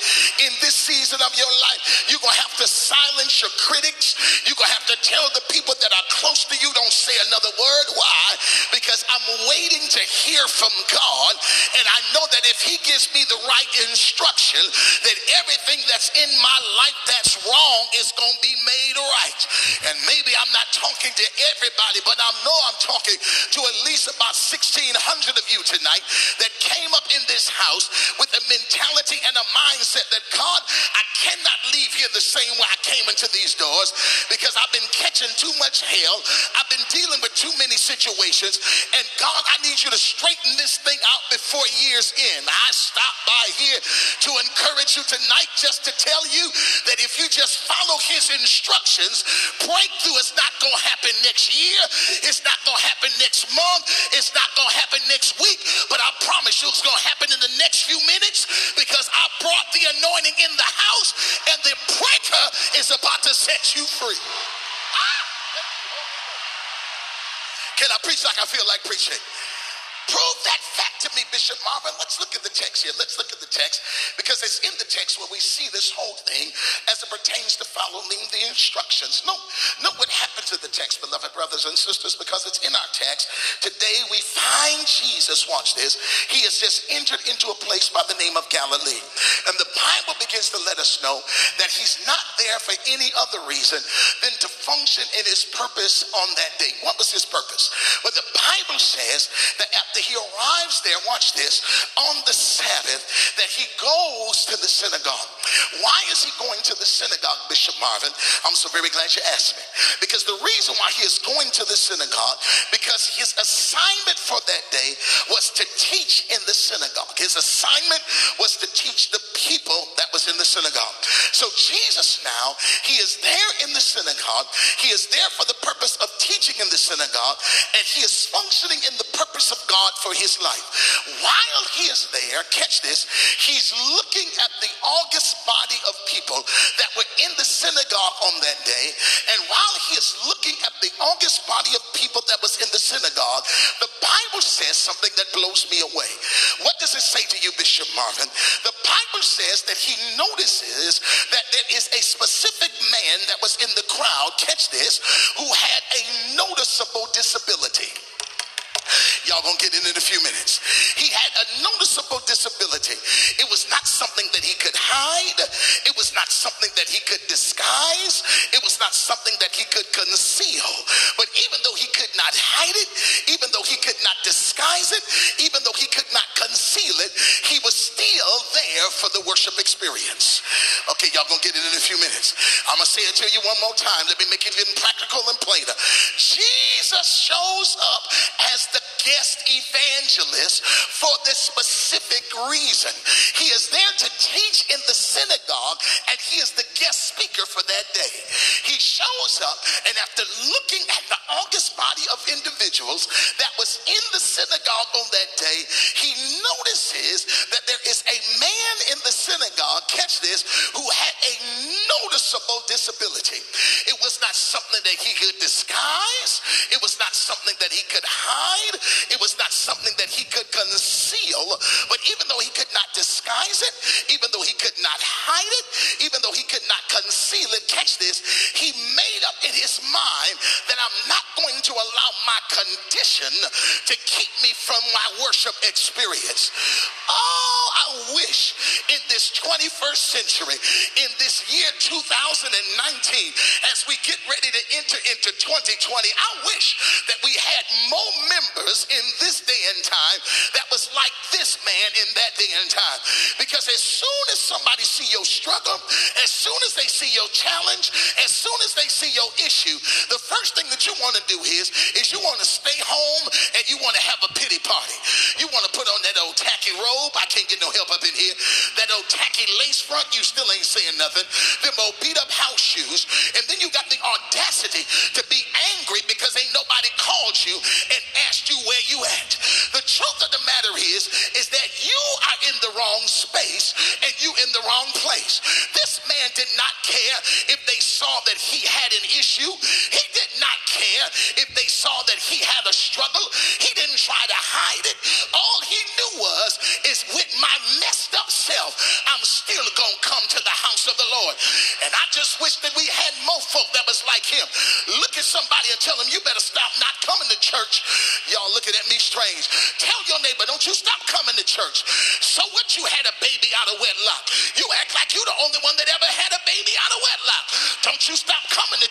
in this season of your life, you're going to have to silence your critics. You're going to have to tell the people that are close to you, don't say another word. Why? Because I'm waiting to hear from God. And I know that if He gives me the right instruction, that everything that's in my life that's wrong is going to be made right. And maybe I'm not talking to everybody, but I know I'm talking to at least about 1,600 of you tonight that came up in this house with a mentality and a mindset that God, I cannot leave here the same way I came into these doors because I've been catching too much hell. I've been dealing with too many situations. And God, I need you to straighten this thing out before year's end. I stop by here to encourage you tonight just to tell you that if you just follow his instructions, breakthrough is not going to happen next year. It's not going to happen next month. It's not going to happen next week. But I promise you it's going to happen in the next few minutes because I brought the anointing in the house and the breaker is about to set you free. Ah! Can I preach like I feel like preaching? Prove that fact to me, Bishop Marvin. Let's look at the text here. Let's look at the text because it's in the text where we see this whole thing as it pertains to following the instructions. Note, note what happened to the text, beloved brothers and sisters, because it's in our text. Today we find Jesus, watch this, he has just entered into a place by the name of Galilee. And the Bible begins to let us know that he's not there for any other reason than to function in his purpose on that day. What was his purpose? Well, the Bible says that after he arrives there, watch this, on the Sabbath, that he goes to the synagogue. Why is he going to the synagogue, Bishop Marvin? I'm so very glad you asked me. Because the reason why he is going to the synagogue, because his assignment for that day was to teach in the synagogue. His assignment was to teach the people that was in the synagogue. So Jesus now, he is there in the synagogue. He is there for the purpose of teaching in the synagogue, and he is functioning in the purpose of God God for his life. While he is there, catch this, he's looking at the august body of people that were in the synagogue on that day. And while he is looking at the august body of people that was in the synagogue, the Bible says something that blows me away. What does it say to you, Bishop Marvin? The Bible says that he notices that there is a specific man that was in the crowd, catch this, who had a noticeable disability. Y'all gonna get in in a few minutes. He had a noticeable disability. It was not something that he could hide. It was not something that he could disguise. It was not something that he could conceal. But even though he could not hide it, even though he could not disguise it, even though he could not conceal it, he was still there for the worship experience. Okay, y'all gonna get it in a few minutes. I'm gonna say it to you one more time. Let me make it even practical and plainer. Jesus shows up as the guest evangelist for this specific reason. He is there to teach in the synagogue, and he is the guest speaker for that day. He shows up, and after looking at the august body of individuals that was in the synagogue on that day, he notices that there is a man in the synagogue, catch this, who had a noticeable disability. Was not something that he could conceal, but even though he could not disguise it, even though he could not hide it, even though he could not conceal it, catch this, he made up in his mind that I'm not going to allow my condition to keep me from my worship experience. Oh, I wish in this 21st century, in this year 2019, as we get ready to enter into 2020, I wish that struggle, as soon as they see your challenge, as soon as they see your issue, the first thing that you want to do is, is you want to stay home and you want to have a pity party. You want to put on that old tacky robe. I can't get no help up in here. That old tacky lace front, you still ain't saying nothing. Them old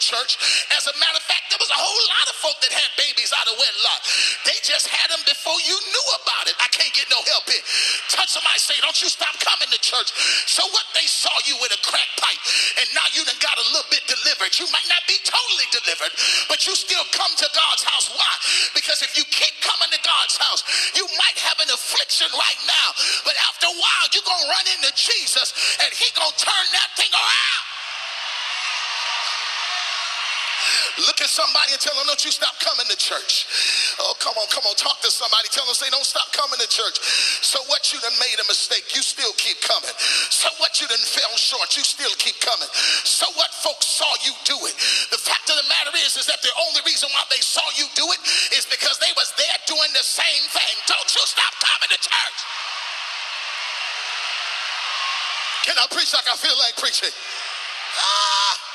church. As a matter of fact, there was a whole lot of folk that had babies out of wedlock. They just had them before you knew about it. I can't get no help here. Touch somebody say, don't you stop coming to church. So what they saw you with a crack pipe and now you done got a little bit delivered. You might not be totally delivered, but you still come to God's house. Why? Because if you keep coming to God's house, you might have an affliction right now, but after a while, you're going to run into Jesus and he going to turn that thing around. Look at somebody and tell them, don't you stop coming to church. Oh, come on, come on. Talk to somebody. Tell them, say, don't stop coming to church. So what you done made a mistake, you still keep coming. So what you done fell short, you still keep coming. So what folks saw you do it. The fact of the matter is, is that the only reason why they saw you do it is because they was there doing the same thing. Don't you stop coming to church. Can I preach like I feel like preaching? Ah!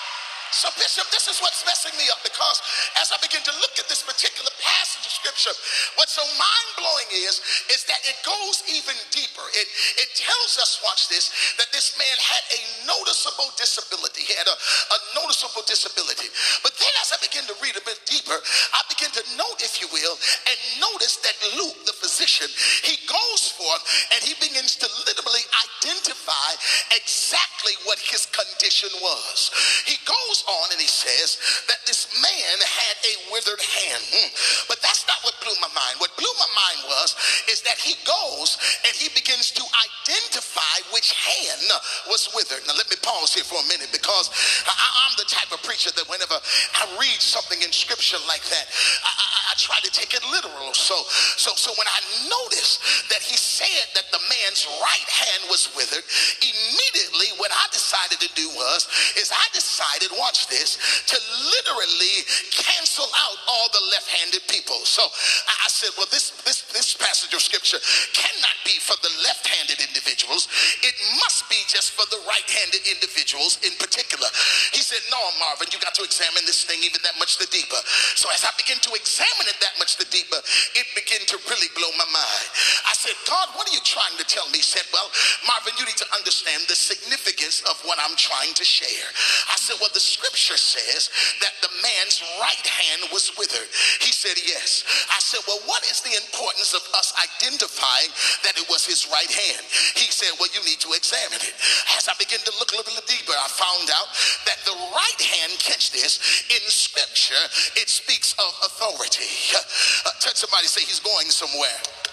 So, Bishop, this is what's messing me up because as I begin to look at this particular passage of scripture, what's so mind blowing is, is that it goes even deeper. It, it tells us, watch this, that this man had a noticeable disability. He had a, a noticeable disability. But then as I begin to read a bit deeper, I begin to note, if you will, and notice that Luke, the physician, he goes forth and he begins to literally identify exactly what his condition was. He goes on and he says that this man had a withered hand. Hmm. But that's not what blew my mind. What blew my mind was is that he goes and he begins to identify which hand was withered. Now let me pause here for a minute because I, am the type of preacher that whenever I read something in scripture like that, I, I, I try to take it literal. So, so, so when I noticed that he said that the man's right hand was withered, immediately what I decided to do was is I decided, watch this, to literally cancel out all the left-handed people. So I said, well, this this this passage of scripture cannot be for the left-handed individuals. It must be just for the right-handed individuals in particular. He said, no, Marvin, you got to examine this thing even that much the deeper. So as I begin to examine it that much the deeper, it began to really blow my mind. I said, God, what are you trying to tell me? He said, well, Marvin, you need to understand the significance of what I'm trying to share. I said, well, the scripture says that the man's right hand was withered. He said, yes. I said, well, what is the importance of us identifying that it was his right hand? He said, well, you need to examine it. As I begin to look a little bit deeper, I found out that the right hand, catch this, in scripture, it speaks of authority. Uh, touch somebody, say he's going somewhere.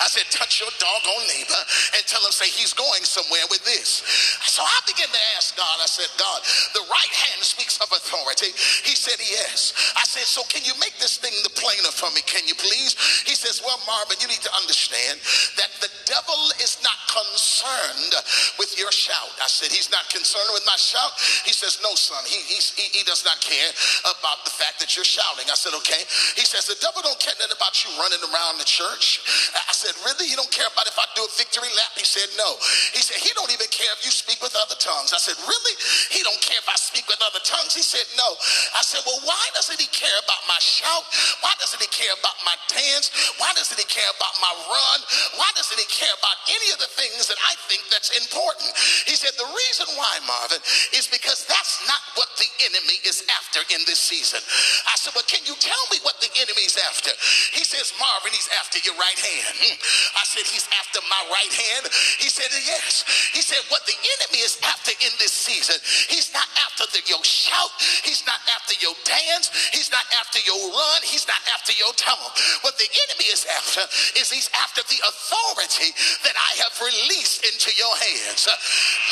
I said, touch your doggone neighbor and tell him, say, he's going somewhere with this. So I began to ask God, I said, God, the right hand speaks of authority. He said, yes. I said, so can you make this thing the plainer for me? Can you please? He says, well, Marvin, you need to understand that the devil is not concerned with your shout. I said, he's not concerned with my shout. He says, no, son, he, he, he does not care about the fact that you're shouting. I said, okay. He says, the devil don't care nothing about you running around the church. Said, Really? You don't care about if I do a victory lap? He said, No. He said, He don't even care if you speak with other tongues. I said, Really? He don't care if I speak with other tongues? He said, No. I said, Well, why doesn't he care about my shout? Why doesn't he care about my dance? Why doesn't he care about my run? Why doesn't he care about any of the things that I think that's important? He said, The reason why, Marvin, is because that's not what the enemy is after in this season. I said, Well, can you tell me what the enemy's after? He says, Marvin, he's after your right hand. Hmm. I said, He's after my right hand. He said, Yes. He said, What the enemy is after in this season, he's not after the, your shout, he's not after your dance, he's not after your run, he's not after your tongue. What the enemy is after is he's after the authority that I have released into your hands.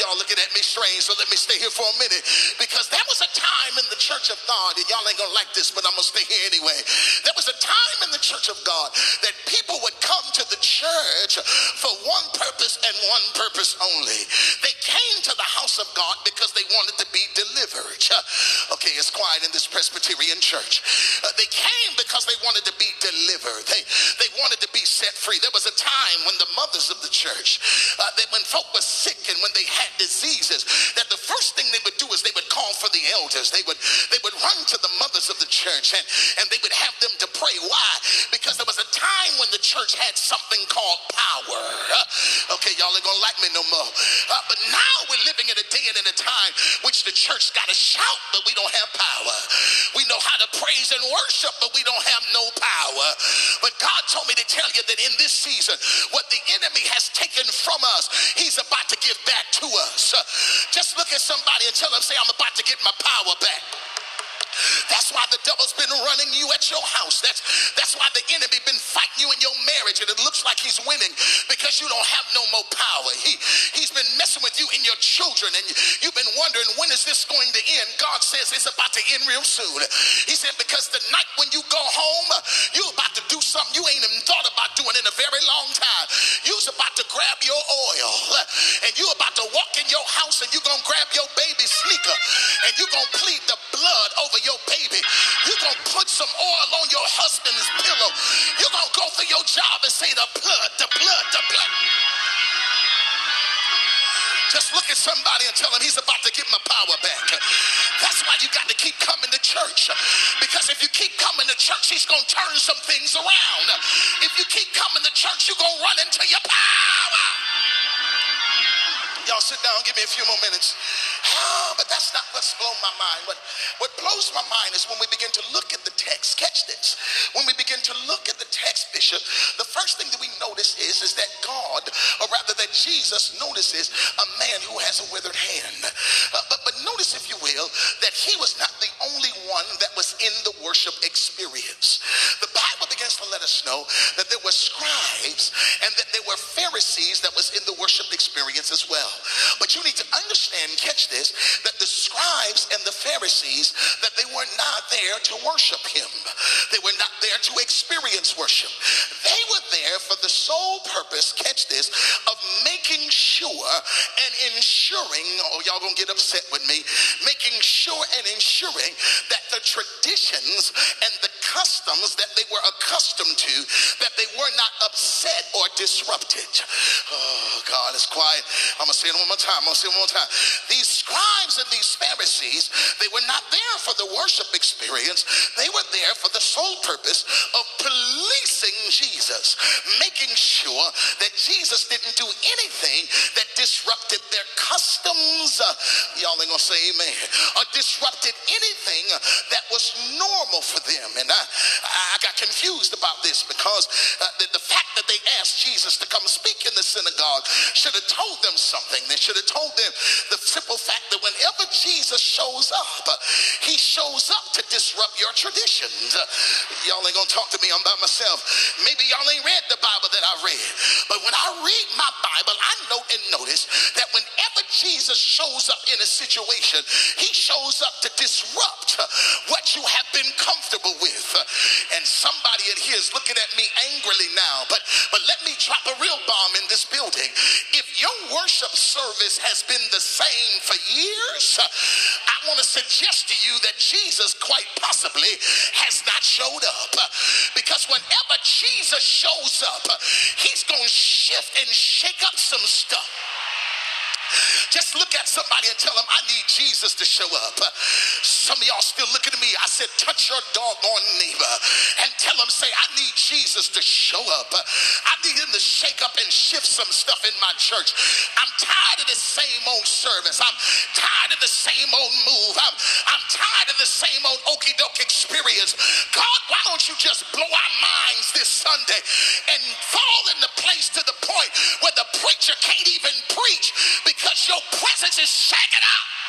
Y'all looking at me strange, so let me stay here for a minute because there was a time in the church of God, and y'all ain't gonna like this, but I'm gonna stay here anyway. There was a time in the church of God that people would come to the church for one purpose and one purpose only. They came to the house of God because they wanted to be delivered. Okay, it's quiet in this Presbyterian church. Uh, they came because they wanted to be delivered. They, they wanted to be set free. There was a time when the mothers of the church, uh, that when folk were sick and when they had diseases, that the first thing they would do is they would call for the elders. They would they would run to the mothers of the church and, and they would have them to pray. Why? Because there time when the church had something called power. Okay, y'all ain't gonna like me no more. Uh, but now we're living in a day and in a time which the church got to shout, but we don't have power. We know how to praise and worship, but we don't have no power. But God told me to tell you that in this season, what the enemy has taken from us, he's about to give back to us. Just look at somebody and tell them, say, I'm about to get my power back. That's why the devil's been running you at your house. That's that's why the enemy been fighting you in your marriage, and it looks like he's winning because you don't have no more power. He he's been messing with you and your children, and you've been wondering when is this going to end. God says it's about to end real soon. He said because the night when you go home, you're about to do something you ain't even thought about doing in a very long time. You's about to grab your oil, and you're about to walk in your house, and you're gonna grab your baby sneaker, and you're gonna plead the blood over your baby. You're going to put some oil on your husband's pillow. You're going to go through your job and say, the blood, the blood, the blood. Just look at somebody and tell him he's about to get my power back. That's why you got to keep coming to church. Because if you keep coming to church, he's going to turn some things around. If you keep coming to church, you're going to run into your power. Y'all sit down, give me a few more minutes. Oh, but that's not what's blown my mind. What, what blows my mind is when we begin to look at the text. Catch this. When we begin to look at the text, Bishop, the first thing that we notice is, is that God, or rather that Jesus notices a man who has a withered hand. Uh, but, but notice, if you will, that he was not the only one that was in the worship experience. The Bible begins to let us know that there were scribes and that there were Pharisees that was in the worship experience as well. But you need to understand, catch this, that the scribes and the Pharisees, that they were not there to worship him. They were not there to experience worship. They were there for the sole purpose, catch this, of making sure and ensuring, oh, y'all gonna get upset with me, making sure and ensuring that the traditions and the customs that they were accustomed to, that they were not upset or disrupted. Oh, God it's quiet. I'm gonna say it one more time. I'm gonna say it one more time. These scribes and these Pharisees, they were not there for the worship experience. They were there for the sole purpose of policing Jesus, making sure that Jesus didn't do anything that disrupted their customs. Y'all ain't gonna say amen. Or disrupted anything that was normal for them. And I, I got confused about this because uh, the, the fact that they asked Jesus to come speak in the synagogue should have told them something. They should have told them the simple fact that whenever Jesus shows up, uh, he shows up to disrupt your traditions. Uh, y'all ain't gonna talk to me, I'm by myself. Maybe y'all ain't read the Bible that I read, but when I read my Bible, I note and notice that whenever Jesus shows up in a situation, he shows up to disrupt uh, what you have been comfortable with. And somebody in here is looking at me angrily now, but but let me drop a real bomb in this building. If your worship service has been the same for years, I want to suggest to you that Jesus quite possibly has not showed up. Because whenever Jesus shows up, he's going to shift and shake up some stuff. Just look at somebody and tell them, I need Jesus to show up. Some of y'all still looking at me. I said, touch your doggone neighbor and tell them, say, I need Jesus to show up. I need him to shake up and shift some stuff in my church. I'm tired of the same old service. I'm tired of the same old move. I'm, I'm tired of the same old okey doke experience. God, why don't you just blow our minds this Sunday and fall into place to the point your presence is shaking up.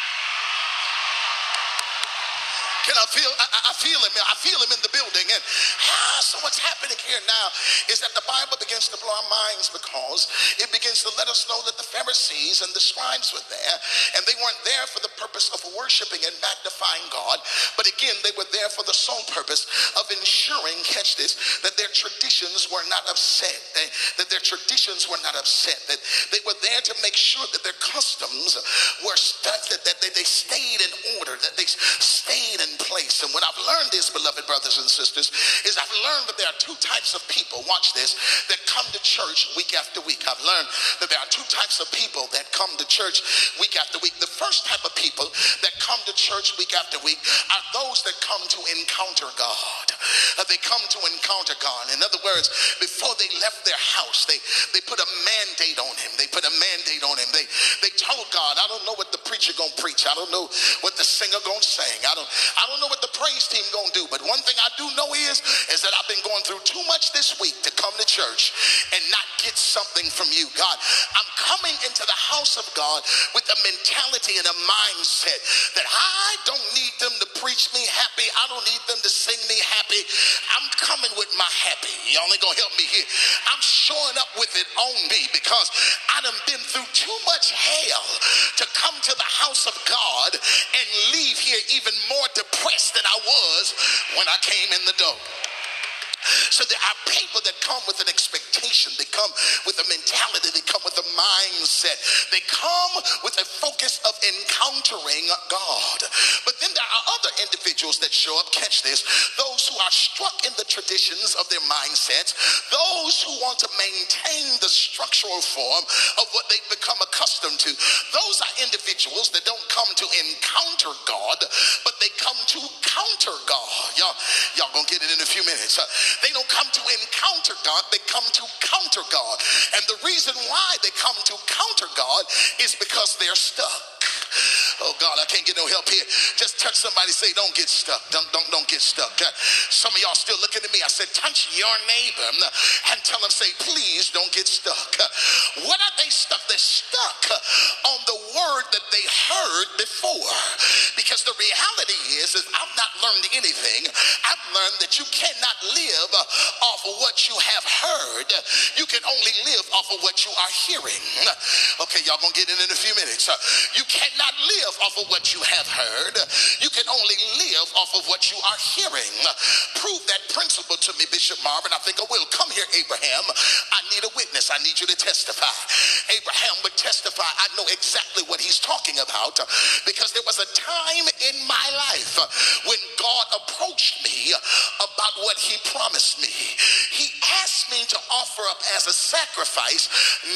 Can I feel? I, I feel him. I feel him in the building. And ah, so what's happening here now is that the Bible begins to blow our minds because it begins to let us know that the Pharisees and the scribes were there, and they weren't there for the purpose of worshiping and magnifying God, but again, they were there for the sole purpose of ensuring, catch this, that their traditions were not upset, they, that their traditions were not upset, that they were there to make sure that their customs were that, that they, they stayed in order, that they stayed in place. And what I've learned is, beloved brothers and sisters, is I've learned that there are two types of people, watch this, that come to church week after week. I've learned that there are two types of people that come to church week after week. The first type of people that come to church week after week are those that come to encounter God. Uh, they come to encounter God. In other words, before they left their house, they, they put a mandate on him. They put a mandate on him. They, they told God, I don't know what the preacher gonna preach. I don't know what the singer gonna sing. I don't, I don't know what the praise team gonna do. But one thing I do know is, is that I've been going through too much this week to come to church and not get something from you. God, I'm coming into the house of God with a mentality and a mindset that I don't need them to preach me happy. I don't need them to sing me happy. I'm coming with my happy. Y'all ain't gonna help me here. I'm showing up with it on me because I done been through too much hell to come to the house of God and leave here even more depressed than I was when I came in the door. So there are people that come with an expectation. They come with a mentality. They come with a mindset. They come with a focus of encountering God. But then there are other individuals that show up, catch this, those who are struck in the traditions of their mindsets, those who want to maintain the structural form of what they've become accustomed to. Those are individuals that don't come to encounter God, but they come to counter God. Y'all, y'all gonna get it in a few minutes. Uh, They don't come to encounter God, they come to counter God. And the reason why they come to counter God is because they're stuck. Oh God, I can't get no help here. Just touch somebody, say, don't get stuck. Don't, don't, don't get stuck. Uh, some of y'all still looking at me. I said, touch your neighbor and tell them, say, please don't get stuck. Uh, what are they stuck? They're stuck uh, on the word that they heard before. Because the reality is, is I've not learned anything. I've learned that you cannot live off of what you have heard. You can only live off of what you are hearing. Okay, y'all gonna get in in a few minutes. You cannot live off of what you have heard. You can only live off of what you are hearing. Prove that principle to me, Bishop Marvin. I think I will. Come here, Abraham. I need a witness. I need you to testify. Abraham would testify. I know exactly what he's talking about because there was a time in my life when God approached me about what he promised me. He asked me to offer up as a sacrifice,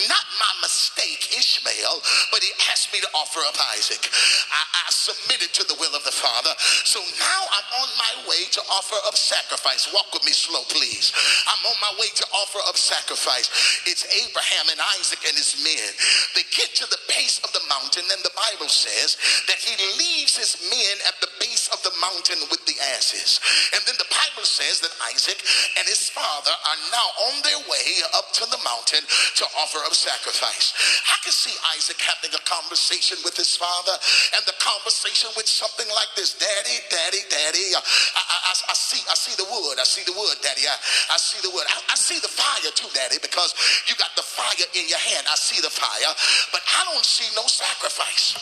not my mistake, Ishmael, but he asked me to offer up Isaac. I, I submitted to the will of the Father. So now I'm on my way to offer up sacrifice. Walk with me slow, please. I'm on my way to offer up sacrifice. It's Abraham and Isaac and his men. They get to the base of the mountain, and the Bible says that he leaves his men at the base of the mountain with the asses. And then the Bible says that Isaac and his father are now on their way up to the mountain to offer up sacrifice. I can see Isaac having a conversation with his father, and the conversation with something like this Daddy, Daddy, Daddy. Uh, I, I, I, I see, I see the wood. I see the wood, Daddy. I, I see the wood. I, I see the fire too, Daddy, because you got the fire in your hand. I see the fire, but I don't see no sacrifice.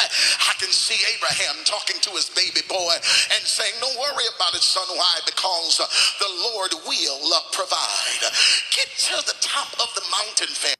I can see Abraham talking to his baby boy and saying, Don't worry about it, son. Why? Because uh, the Lord will uh, provide. Get to the top of the mountain, family.